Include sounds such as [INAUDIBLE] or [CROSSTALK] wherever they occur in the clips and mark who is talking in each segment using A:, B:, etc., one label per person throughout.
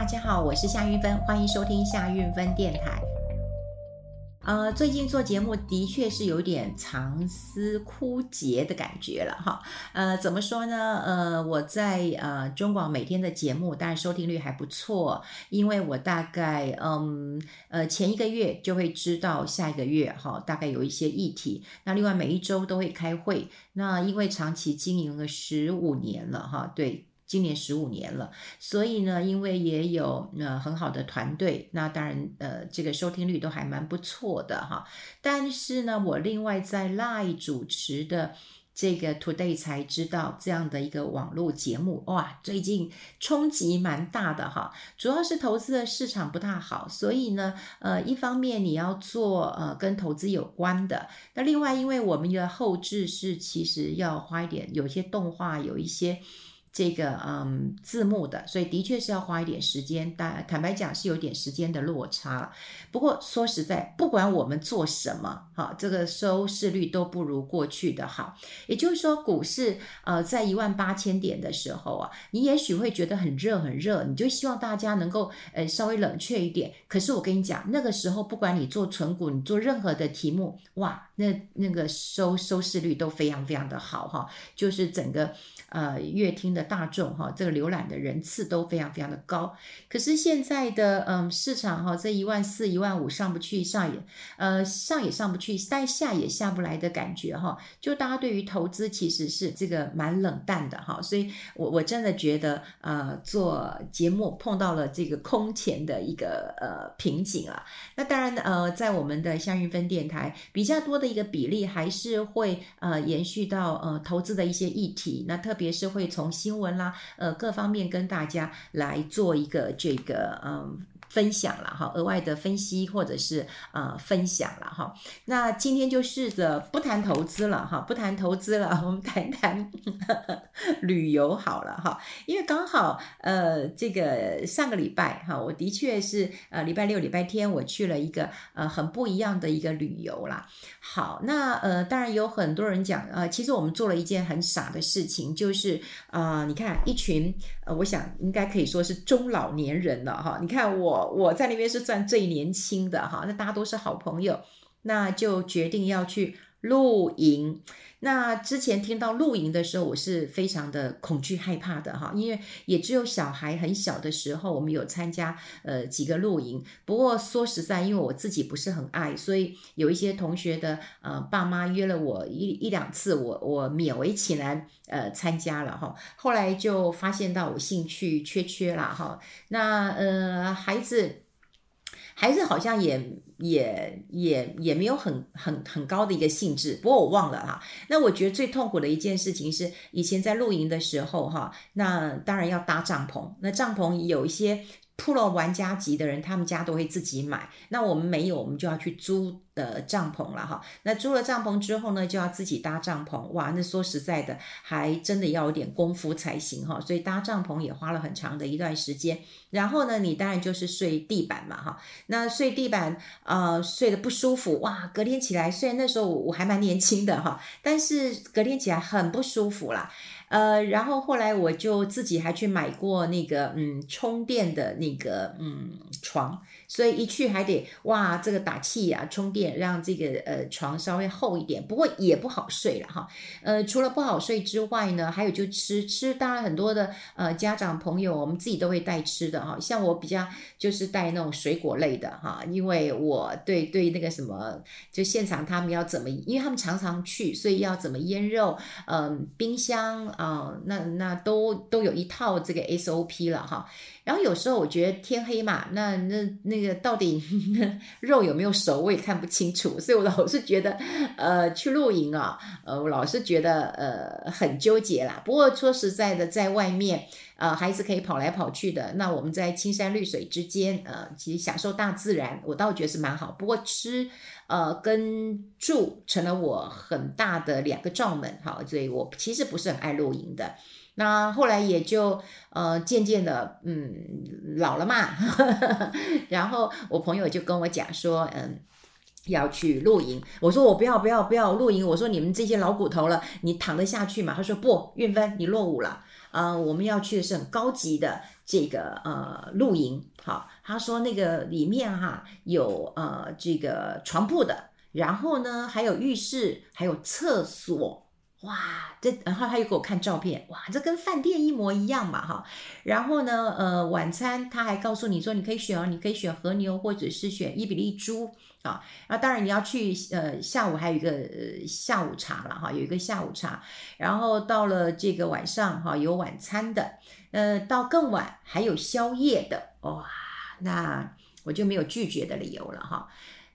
A: 大家好，我是夏韵芬，欢迎收听夏韵芬电台。呃，最近做节目的确是有点长思枯竭的感觉了哈。呃，怎么说呢？呃，我在呃中广每天的节目，当然收听率还不错，因为我大概嗯呃前一个月就会知道下一个月哈，大概有一些议题。那另外每一周都会开会。那因为长期经营了十五年了哈，对。今年十五年了，所以呢，因为也有呃很好的团队，那当然呃这个收听率都还蛮不错的哈。但是呢，我另外在 Line 主持的这个 Today 才知道这样的一个网络节目，哇，最近冲击蛮大的哈。主要是投资的市场不大好，所以呢，呃，一方面你要做呃跟投资有关的，那另外因为我们的后置是其实要花一点，有些动画，有一些。这个嗯字幕的，所以的确是要花一点时间，但坦白讲是有点时间的落差了。不过说实在，不管我们做什么，哈，这个收视率都不如过去的好。也就是说，股市呃在一万八千点的时候啊，你也许会觉得很热很热，你就希望大家能够呃稍微冷却一点。可是我跟你讲，那个时候不管你做存股，你做任何的题目，哇，那那个收收视率都非常非常的好哈，就是整个呃乐听的。大众哈，这个浏览的人次都非常非常的高，可是现在的嗯市场哈，这一万四、一万五上不去，上也呃上也上不去，但下也下不来的感觉哈，就大家对于投资其实是这个蛮冷淡的哈，所以我我真的觉得呃做节目碰到了这个空前的一个呃瓶颈啊，那当然呃在我们的香云芬电台比较多的一个比例还是会呃延续到呃投资的一些议题，那特别是会从新新闻啦，呃，各方面跟大家来做一个这个，嗯。分享了哈，额外的分析或者是呃分享了哈。那今天就试着不谈投资了哈，不谈投资了，我们谈谈呵呵旅游好了哈。因为刚好呃这个上个礼拜哈，我的确是呃礼拜六礼拜天我去了一个呃很不一样的一个旅游啦。好，那呃当然有很多人讲呃，其实我们做了一件很傻的事情，就是啊、你看一群呃我想应该可以说是中老年人了哈。你看我。我在那边是算最年轻的哈，那大家都是好朋友，那就决定要去露营。那之前听到露营的时候，我是非常的恐惧害怕的哈，因为也只有小孩很小的时候，我们有参加呃几个露营。不过说实在，因为我自己不是很爱，所以有一些同学的呃爸妈约了我一一两次，我我勉为其难呃参加了哈。后来就发现到我兴趣缺缺了哈。那呃孩子。还是好像也也也也没有很很很高的一个兴致，不过我忘了哈。那我觉得最痛苦的一件事情是，以前在露营的时候哈，那当然要搭帐篷，那帐篷有一些。铺了玩家级的人，他们家都会自己买。那我们没有，我们就要去租的帐篷了哈。那租了帐篷之后呢，就要自己搭帐篷。哇，那说实在的，还真的要有点功夫才行哈。所以搭帐篷也花了很长的一段时间。然后呢，你当然就是睡地板嘛哈。那睡地板呃睡得不舒服哇，隔天起来，虽然那时候我还蛮年轻的哈，但是隔天起来很不舒服啦。呃，然后后来我就自己还去买过那个嗯充电的那个嗯床。所以一去还得哇，这个打气呀、啊，充电，让这个呃床稍微厚一点，不过也不好睡了哈。呃，除了不好睡之外呢，还有就吃吃，当然很多的呃家长朋友，我们自己都会带吃的哈。像我比较就是带那种水果类的哈，因为我对对那个什么，就现场他们要怎么，因为他们常常去，所以要怎么腌肉，嗯、冰箱啊、那那都都有一套这个 SOP 了哈。然后有时候我觉得天黑嘛，那那那个到底 [LAUGHS] 肉有没有熟，我也看不清楚，所以我老是觉得，呃，去露营啊，呃，我老是觉得呃很纠结啦。不过说实在的，在外面，呃，孩子可以跑来跑去的，那我们在青山绿水之间，呃，其实享受大自然，我倒觉得是蛮好。不过吃，呃，跟住成了我很大的两个罩门，哈，所以我其实不是很爱露营的。那后来也就呃渐渐的嗯老了嘛，[LAUGHS] 然后我朋友就跟我讲说，嗯，要去露营，我说我不要不要不要露营，我说你们这些老骨头了，你躺得下去吗？他说不，韵芬你落伍了，呃，我们要去的是很高级的这个呃露营，好，他说那个里面哈有呃这个床铺的，然后呢还有浴室，还有厕所。哇，这然后他又给我看照片，哇，这跟饭店一模一样嘛，哈。然后呢，呃，晚餐他还告诉你说，你可以选哦，你可以选和牛或者是选伊比利猪啊。那当然你要去，呃，下午还有一个、呃、下午茶了哈，有一个下午茶。然后到了这个晚上哈，有晚餐的，呃，到更晚还有宵夜的，哇，那我就没有拒绝的理由了哈。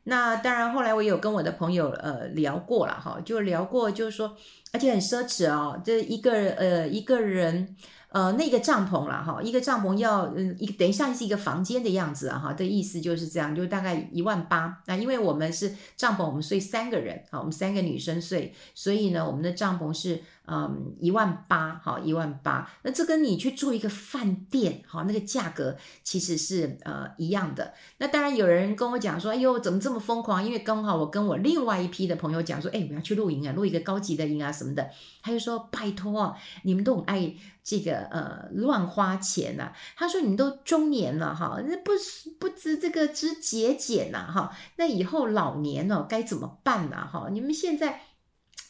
A: 那当然，后来我有跟我的朋友呃聊过了哈，就聊过，就是说，而且很奢侈哦，这一个呃一个人。呃，那个帐篷了哈，一个帐篷要嗯一等于像是一个房间的样子啊哈，的意思就是这样，就大概一万八。那因为我们是帐篷，我们睡三个人啊，我们三个女生睡，所以呢，我们的帐篷是嗯一万八哈，一万八。那这跟你去住一个饭店哈，那个价格其实是呃一样的。那当然有人跟我讲说，哎呦，怎么这么疯狂？因为刚好我跟我另外一批的朋友讲说，哎，我要去露营啊，露一个高级的营啊什么的。他就说，拜托，你们都很爱。这个呃乱花钱呐、啊，他说你们都中年了哈，那不不知这个知节俭呐哈，那以后老年哦该怎么办呢哈？你们现在。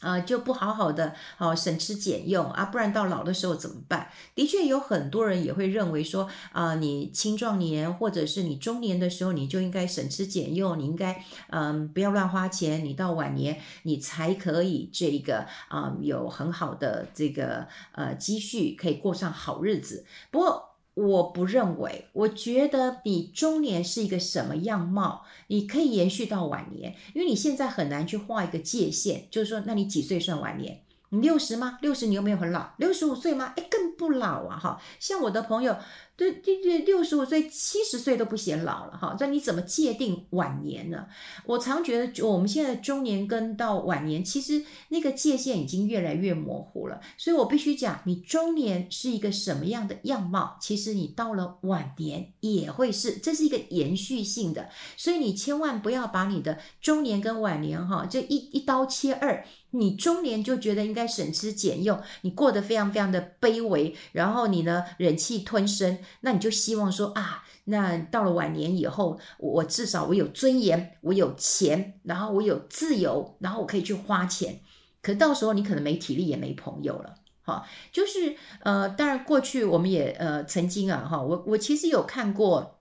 A: 呃，就不好好的哦，省吃俭用啊，不然到老的时候怎么办？的确有很多人也会认为说，啊、你青壮年或者是你中年的时候，你就应该省吃俭用，你应该嗯、不要乱花钱，你到晚年你才可以这个啊、有很好的这个呃积蓄，可以过上好日子。不过。我不认为，我觉得你中年是一个什么样貌，你可以延续到晚年，因为你现在很难去画一个界限，就是说，那你几岁算晚年？你六十吗？六十你又没有很老，六十五岁吗？诶，更不老啊！哈，像我的朋友。对对对，六十五岁、七十岁都不显老了哈。那你怎么界定晚年呢？我常觉得我们现在中年跟到晚年，其实那个界限已经越来越模糊了。所以我必须讲，你中年是一个什么样的样貌，其实你到了晚年也会是，这是一个延续性的。所以你千万不要把你的中年跟晚年哈，这一一刀切二。你中年就觉得应该省吃俭用，你过得非常非常的卑微，然后你呢忍气吞声。那你就希望说啊，那到了晚年以后，我至少我有尊严，我有钱，然后我有自由，然后我可以去花钱。可到时候你可能没体力也没朋友了，哈，就是呃，当然过去我们也呃曾经啊，哈，我我其实有看过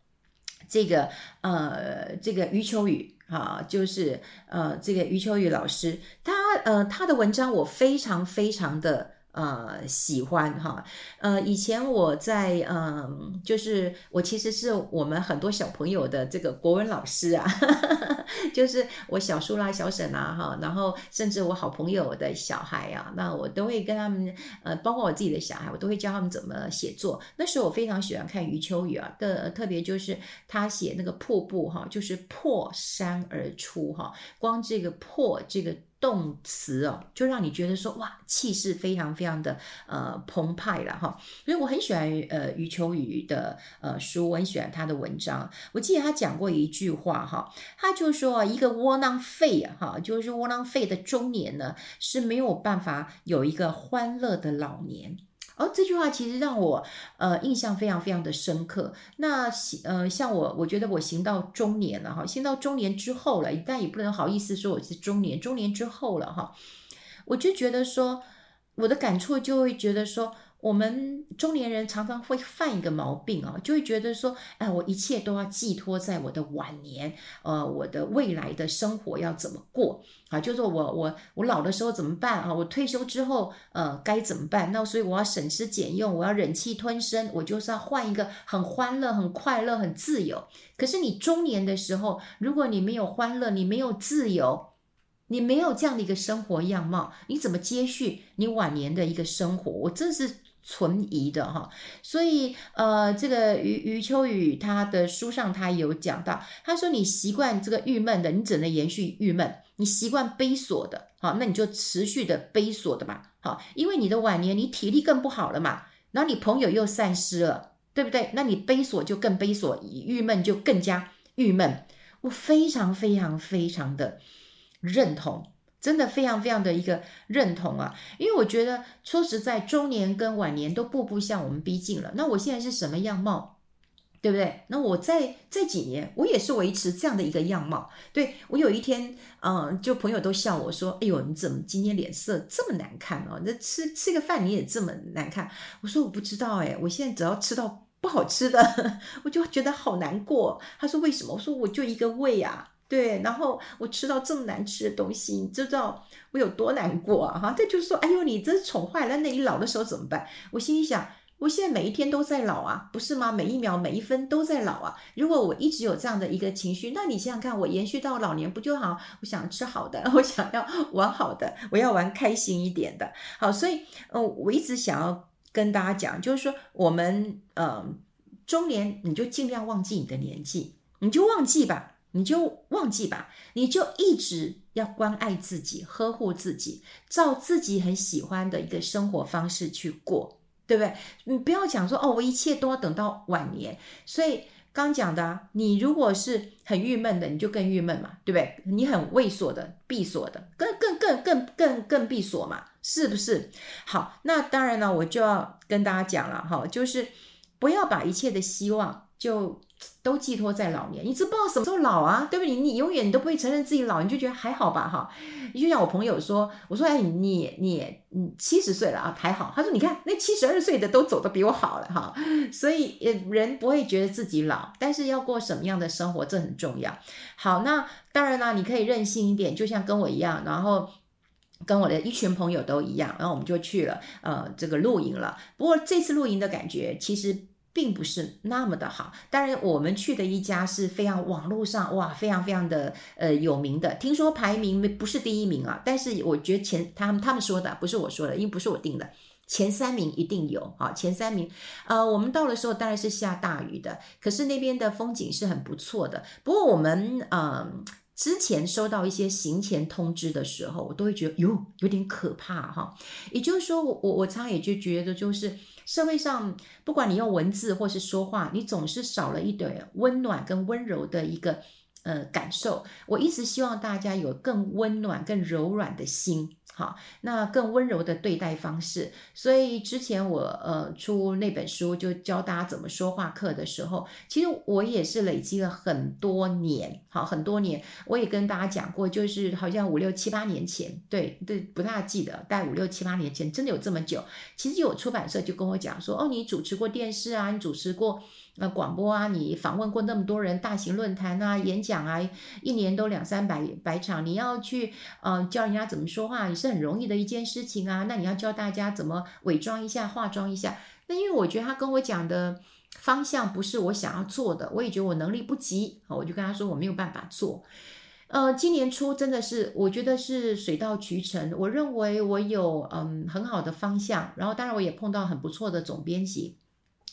A: 这个呃这个余秋雨哈，就是呃这个余秋雨老师，他呃他的文章我非常非常的。呃，喜欢哈，呃，以前我在嗯、就是我其实是我们很多小朋友的这个国文老师啊，呵 [LAUGHS] 呵就是我小叔啦、小婶啊哈，然后甚至我好朋友的小孩啊，那我都会跟他们，呃，包括我自己的小孩，我都会教他们怎么写作。那时候我非常喜欢看余秋雨啊的，特别就是他写那个瀑布哈，就是破山而出哈，光这个破这个。动词哦，就让你觉得说哇，气势非常非常的呃澎湃了哈。所以我很喜欢呃余秋雨的呃书，我很喜欢他的文章。我记得他讲过一句话哈，他就说一个窝囊废哈，就是窝囊废的中年呢是没有办法有一个欢乐的老年。哦、这句话其实让我呃印象非常非常的深刻。那呃像我，我觉得我行到中年了哈，行到中年之后了，但也不能好意思说我是中年，中年之后了哈，我就觉得说我的感触就会觉得说。我们中年人常常会犯一个毛病啊，就会觉得说，哎，我一切都要寄托在我的晚年，呃，我的未来的生活要怎么过啊？就是我我我老的时候怎么办啊？我退休之后，呃，该怎么办？那所以我要省吃俭用，我要忍气吞声，我就是要换一个很欢乐、很快乐、很自由。可是你中年的时候，如果你没有欢乐，你没有自由，你没有这样的一个生活样貌，你怎么接续你晚年的一个生活？我真是。存疑的哈，所以呃，这个余余秋雨他的书上他有讲到，他说你习惯这个郁闷的，你只能延续郁闷；你习惯悲锁的，好，那你就持续的悲锁的嘛，好，因为你的晚年你体力更不好了嘛，然后你朋友又散失了，对不对？那你悲锁就更悲锁，郁闷就更加郁闷。我非常非常非常的认同，真的非常非常的一个认同啊！因为我觉得说实在，中年跟晚年都步步向我们逼近了。那我现在是什么样貌？对不对？那我在这几年，我也是维持这样的一个样貌。对，我有一天，嗯，就朋友都笑我说：“哎呦，你怎么今天脸色这么难看哦？那吃吃个饭你也这么难看？”我说：“我不知道哎，我现在只要吃到不好吃的，[LAUGHS] 我就觉得好难过。”他说：“为什么？”我说：“我就一个胃啊，对，然后我吃到这么难吃的东西，你知道我有多难过啊？”哈，他就说：“哎呦，你这宠坏了，那你老的时候怎么办？”我心里想。我现在每一天都在老啊，不是吗？每一秒每一分都在老啊。如果我一直有这样的一个情绪，那你想想看，我延续到老年不就好？我想吃好的，[LAUGHS] 我想要玩好的，我要玩开心一点的。好，所以，嗯，我一直想要跟大家讲，就是说，我们，嗯，中年你就尽量忘记你的年纪，你就忘记吧，你就忘记吧，你就一直要关爱自己，呵护自己，照自己很喜欢的一个生活方式去过。对不对？你不要讲说哦，我一切都要等到晚年。所以刚讲的，你如果是很郁闷的，你就更郁闷嘛，对不对？你很畏缩的、闭锁的，更更更更更更闭锁嘛，是不是？好，那当然呢，我就要跟大家讲了哈，就是不要把一切的希望就。都寄托在老年，你知不知道什么时候老啊？对不对？你永远你都不会承认自己老，你就觉得还好吧？哈，你就像我朋友说，我说哎，你你你七十岁了啊，还好。他说你看那七十二岁的都走得比我好了哈，所以人不会觉得自己老，但是要过什么样的生活，这很重要。好，那当然啦，你可以任性一点，就像跟我一样，然后跟我的一群朋友都一样，然后我们就去了呃这个露营了。不过这次露营的感觉其实。并不是那么的好，当然我们去的一家是非常网络上哇，非常非常的呃有名的，听说排名不是第一名啊，但是我觉得前他们他们说的不是我说的，因为不是我定的，前三名一定有啊，前三名，呃，我们到的时候当然是下大雨的，可是那边的风景是很不错的，不过我们嗯。之前收到一些行前通知的时候，我都会觉得哟有点可怕哈。也就是说，我我我常常也就觉得，就是社会上不管你用文字或是说话，你总是少了一点温暖跟温柔的一个呃感受。我一直希望大家有更温暖、更柔软的心。好，那更温柔的对待方式。所以之前我呃出那本书，就教大家怎么说话课的时候，其实我也是累积了很多年，好，很多年。我也跟大家讲过，就是好像五六七八年前，对对，不大记得，大概五六七八年前，真的有这么久。其实有出版社就跟我讲说，哦，你主持过电视啊，你主持过。呃，广播啊，你访问过那么多人，大型论坛啊，演讲啊，一年都两三百百场，你要去呃教人家怎么说话，也是很容易的一件事情啊。那你要教大家怎么伪装一下，化妆一下。那因为我觉得他跟我讲的方向不是我想要做的，我也觉得我能力不及，好我就跟他说我没有办法做。呃，今年初真的是我觉得是水到渠成，我认为我有嗯很好的方向，然后当然我也碰到很不错的总编辑。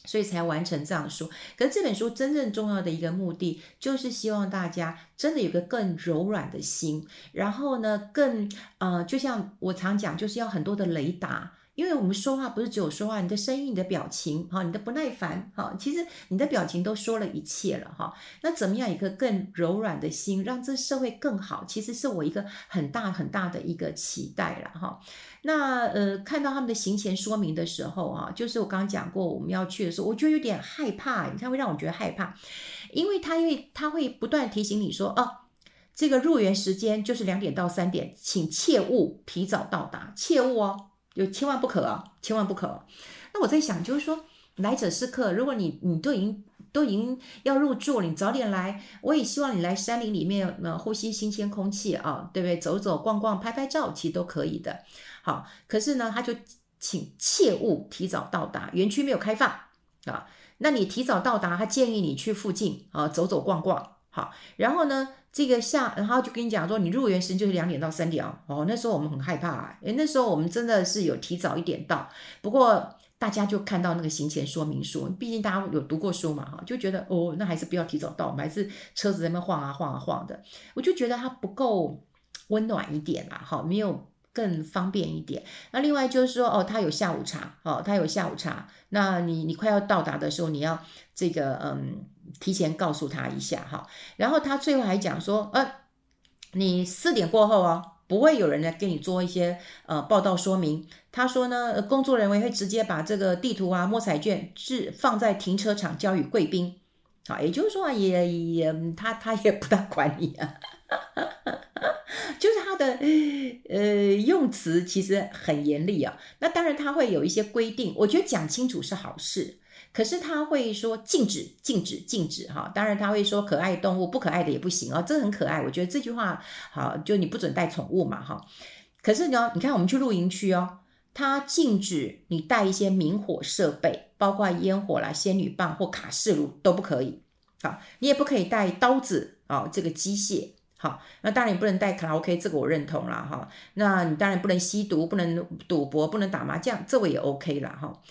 A: 所以才完成这样的书。可是这本书真正重要的一个目的，就是希望大家真的有个更柔软的心，然后呢，更呃，就像我常讲，就是要很多的雷达。因为我们说话不是只有说话，你的声音、你的表情，哈，你的不耐烦，哈，其实你的表情都说了一切了，哈。那怎么样一个更柔软的心，让这社会更好？其实是我一个很大很大的一个期待了，哈。那呃，看到他们的行前说明的时候，啊，就是我刚刚讲过我们要去的时候，我觉得有点害怕，你看会让我觉得害怕，因为他因为他会不断提醒你说，哦，这个入园时间就是两点到三点，请切勿提早到达，切勿哦。就千万不可啊，千万不可。那我在想，就是说，来者是客。如果你你都已经都已经要入住，你早点来。我也希望你来山林里面，呃，呼吸新鲜空气啊，对不对？走走逛逛，拍拍照，其实都可以的。好，可是呢，他就请切勿提早到达，园区没有开放啊。那你提早到达，他建议你去附近啊走走逛逛。好，然后呢？这个下，然后就跟你讲说，你入园时间就是两点到三点哦。哦，那时候我们很害怕啊，诶，那时候我们真的是有提早一点到，不过大家就看到那个行前说明书，毕竟大家有读过书嘛，哈，就觉得哦，那还是不要提早到，我们还是车子在那晃啊晃啊晃的，我就觉得它不够温暖一点啦，哈，没有更方便一点。那另外就是说，哦，他有下午茶，哦，他有下午茶。那你你快要到达的时候，你要这个嗯，提前告诉他一下哈。然后他最后还讲说，呃，你四点过后哦，不会有人来给你做一些呃报道说明。他说呢，工作人员会直接把这个地图啊、摸彩券是放在停车场交予贵宾。好，也就是说也也他他也不大管你啊。[LAUGHS] 就是他的呃用词其实很严厉啊，那当然他会有一些规定，我觉得讲清楚是好事，可是他会说禁止、禁止、禁止哈，当然他会说可爱动物不可爱的也不行哦，这很可爱，我觉得这句话好，就你不准带宠物嘛哈，可是呢，你看我们去露营区哦，他禁止你带一些明火设备，包括烟火啦、仙女棒或卡式炉都不可以，好，你也不可以带刀子啊，这个机械。好，那当然你不能带卡拉 OK，这个我认同了哈。那你当然不能吸毒，不能赌博，不能打麻将，这我也 OK 了哈。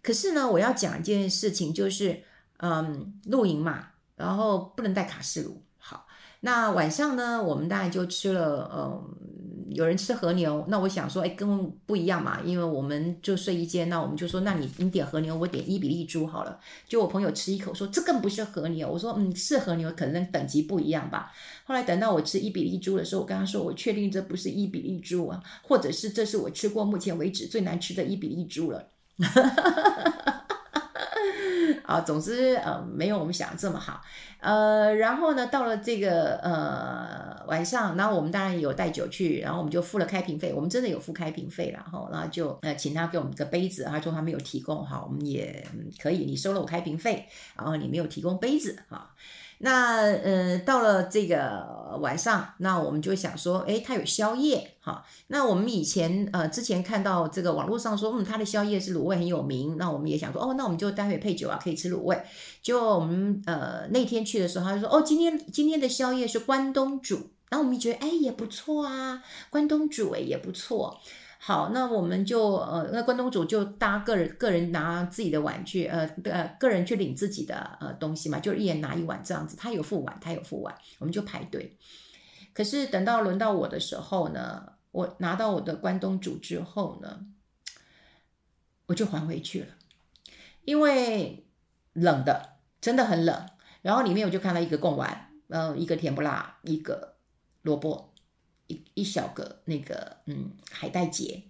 A: 可是呢，我要讲一件事情，就是嗯，露营嘛，然后不能带卡式炉。好，那晚上呢，我们大概就吃了嗯。有人吃和牛，那我想说，哎，跟不一样嘛，因为我们就睡一间，那我们就说，那你你点和牛，我点伊比利猪好了。就我朋友吃一口说，这更不是和牛。我说，嗯，是和牛，可能等级不一样吧。后来等到我吃伊比利猪的时候，我跟他说，我确定这不是伊比利猪啊，或者是这是我吃过目前为止最难吃的伊比利猪了。[LAUGHS] 啊，总之呃，没有我们想的这么好，呃，然后呢，到了这个呃晚上，然后我们当然有带酒去，然后我们就付了开瓶费，我们真的有付开瓶费了哈，然后就呃请他给我们个杯子，他说他没有提供哈，我们也可以，你收了我开瓶费，然后你没有提供杯子哈。那呃，到了这个晚上，那我们就想说，诶，它有宵夜哈。那我们以前呃之前看到这个网络上说，嗯，它的宵夜是卤味很有名。那我们也想说，哦，那我们就待会配酒啊，可以吃卤味。就我们呃那天去的时候，他就说，哦，今天今天的宵夜是关东煮。然后我们觉得，哎，也不错啊，关东煮诶也不错。好，那我们就呃，那关东煮就大家个人个人拿自己的碗去，呃呃，个人去领自己的呃东西嘛，就一人拿一碗这样子。他有付碗，他有付碗，我们就排队。可是等到轮到我的时候呢，我拿到我的关东煮之后呢，我就还回去了，因为冷的，真的很冷。然后里面我就看到一个贡丸，嗯、呃，一个甜不辣，一个萝卜。一小个那个嗯海带结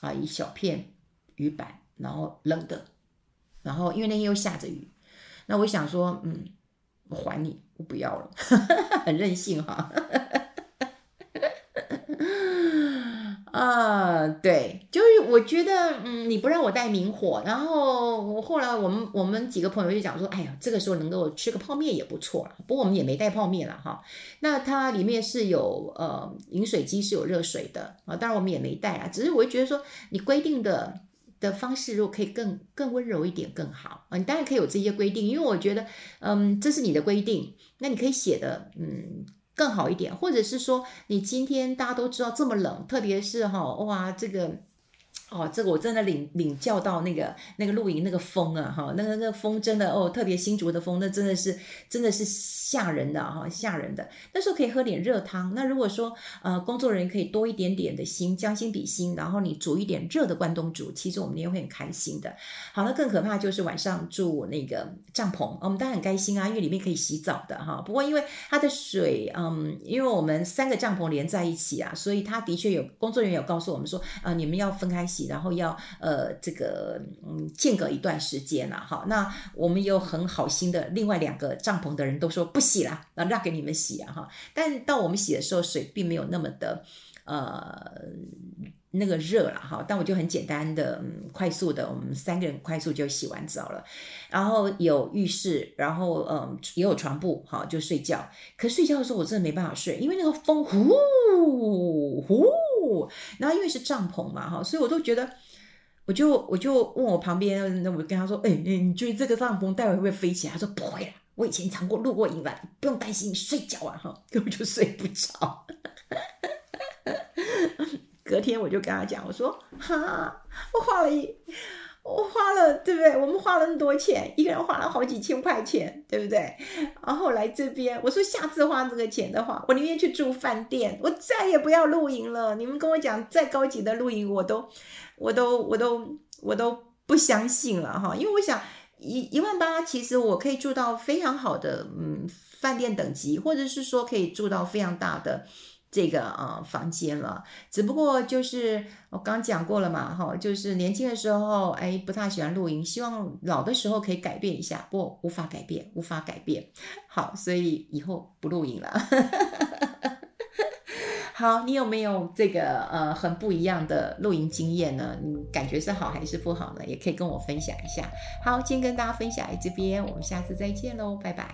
A: 啊，一小片鱼板，然后冷的，然后因为那天又下着雨，那我想说嗯，我还你，我不要了，[LAUGHS] 很任性哈。对，就是我觉得，嗯，你不让我带明火，然后我后来我们我们几个朋友就讲说，哎呀，这个时候能够吃个泡面也不错了。不过我们也没带泡面了哈。那它里面是有呃饮水机是有热水的啊，当然我们也没带啊。只是我会觉得说，你规定的的方式如果可以更更温柔一点更好啊。你当然可以有这些规定，因为我觉得，嗯，这是你的规定，那你可以写的，嗯。更好一点，或者是说，你今天大家都知道这么冷，特别是哈，哇，这个。哦，这个我真的领领教到那个那个露营那个风啊，哈，那个那个风真的哦，特别新竹的风，那真的是真的是吓人的哈，吓人的。那时候可以喝点热汤。那如果说呃工作人员可以多一点点的心，将心比心，然后你煮一点热的关东煮，其实我们也会很开心的。好，那更可怕就是晚上住那个帐篷，我们当然很开心啊，因为里面可以洗澡的哈。不过因为它的水，嗯，因为我们三个帐篷连在一起啊，所以他的确有工作人员有告诉我们说，呃，你们要分开。然后要呃这个嗯间隔一段时间了哈，那我们有很好心的另外两个帐篷的人都说不洗了，那让给你们洗啊哈，但到我们洗的时候水并没有那么的呃那个热了哈，但我就很简单的嗯快速的我们三个人快速就洗完澡了，然后有浴室，然后嗯也有床铺好就睡觉，可睡觉的时候我真的没办法睡，因为那个风呼呼。然后因为是帐篷嘛，哈，所以我都觉得，我就我就问我旁边，那我跟他说，哎，你觉得这个帐篷待会会不会飞起来？他说不会啦，我以前尝过露过营了，不用担心，你睡觉啊，哈，根本就睡不着。[LAUGHS] 隔天我就跟他讲，我说，哈，我画了一，我花了，对不对？我们花了那么多钱，一个人花了好几千块钱，对不对？然后来这边，我说下次花这个钱的话，我宁愿去住饭店，我再也不要露营了。你们跟我讲再高级的露营，我都，我都，我都，我都不相信了哈。因为我想一一万八，其实我可以住到非常好的嗯饭店等级，或者是说可以住到非常大的。这个啊、房间了，只不过就是我刚讲过了嘛，哈，就是年轻的时候哎不太喜欢露营，希望老的时候可以改变一下，不无法改变，无法改变。好，所以以后不露营了。[LAUGHS] 好，你有没有这个呃很不一样的露营经验呢？你感觉是好还是不好呢？也可以跟我分享一下。好，今天跟大家分享这边，我们下次再见喽，拜拜。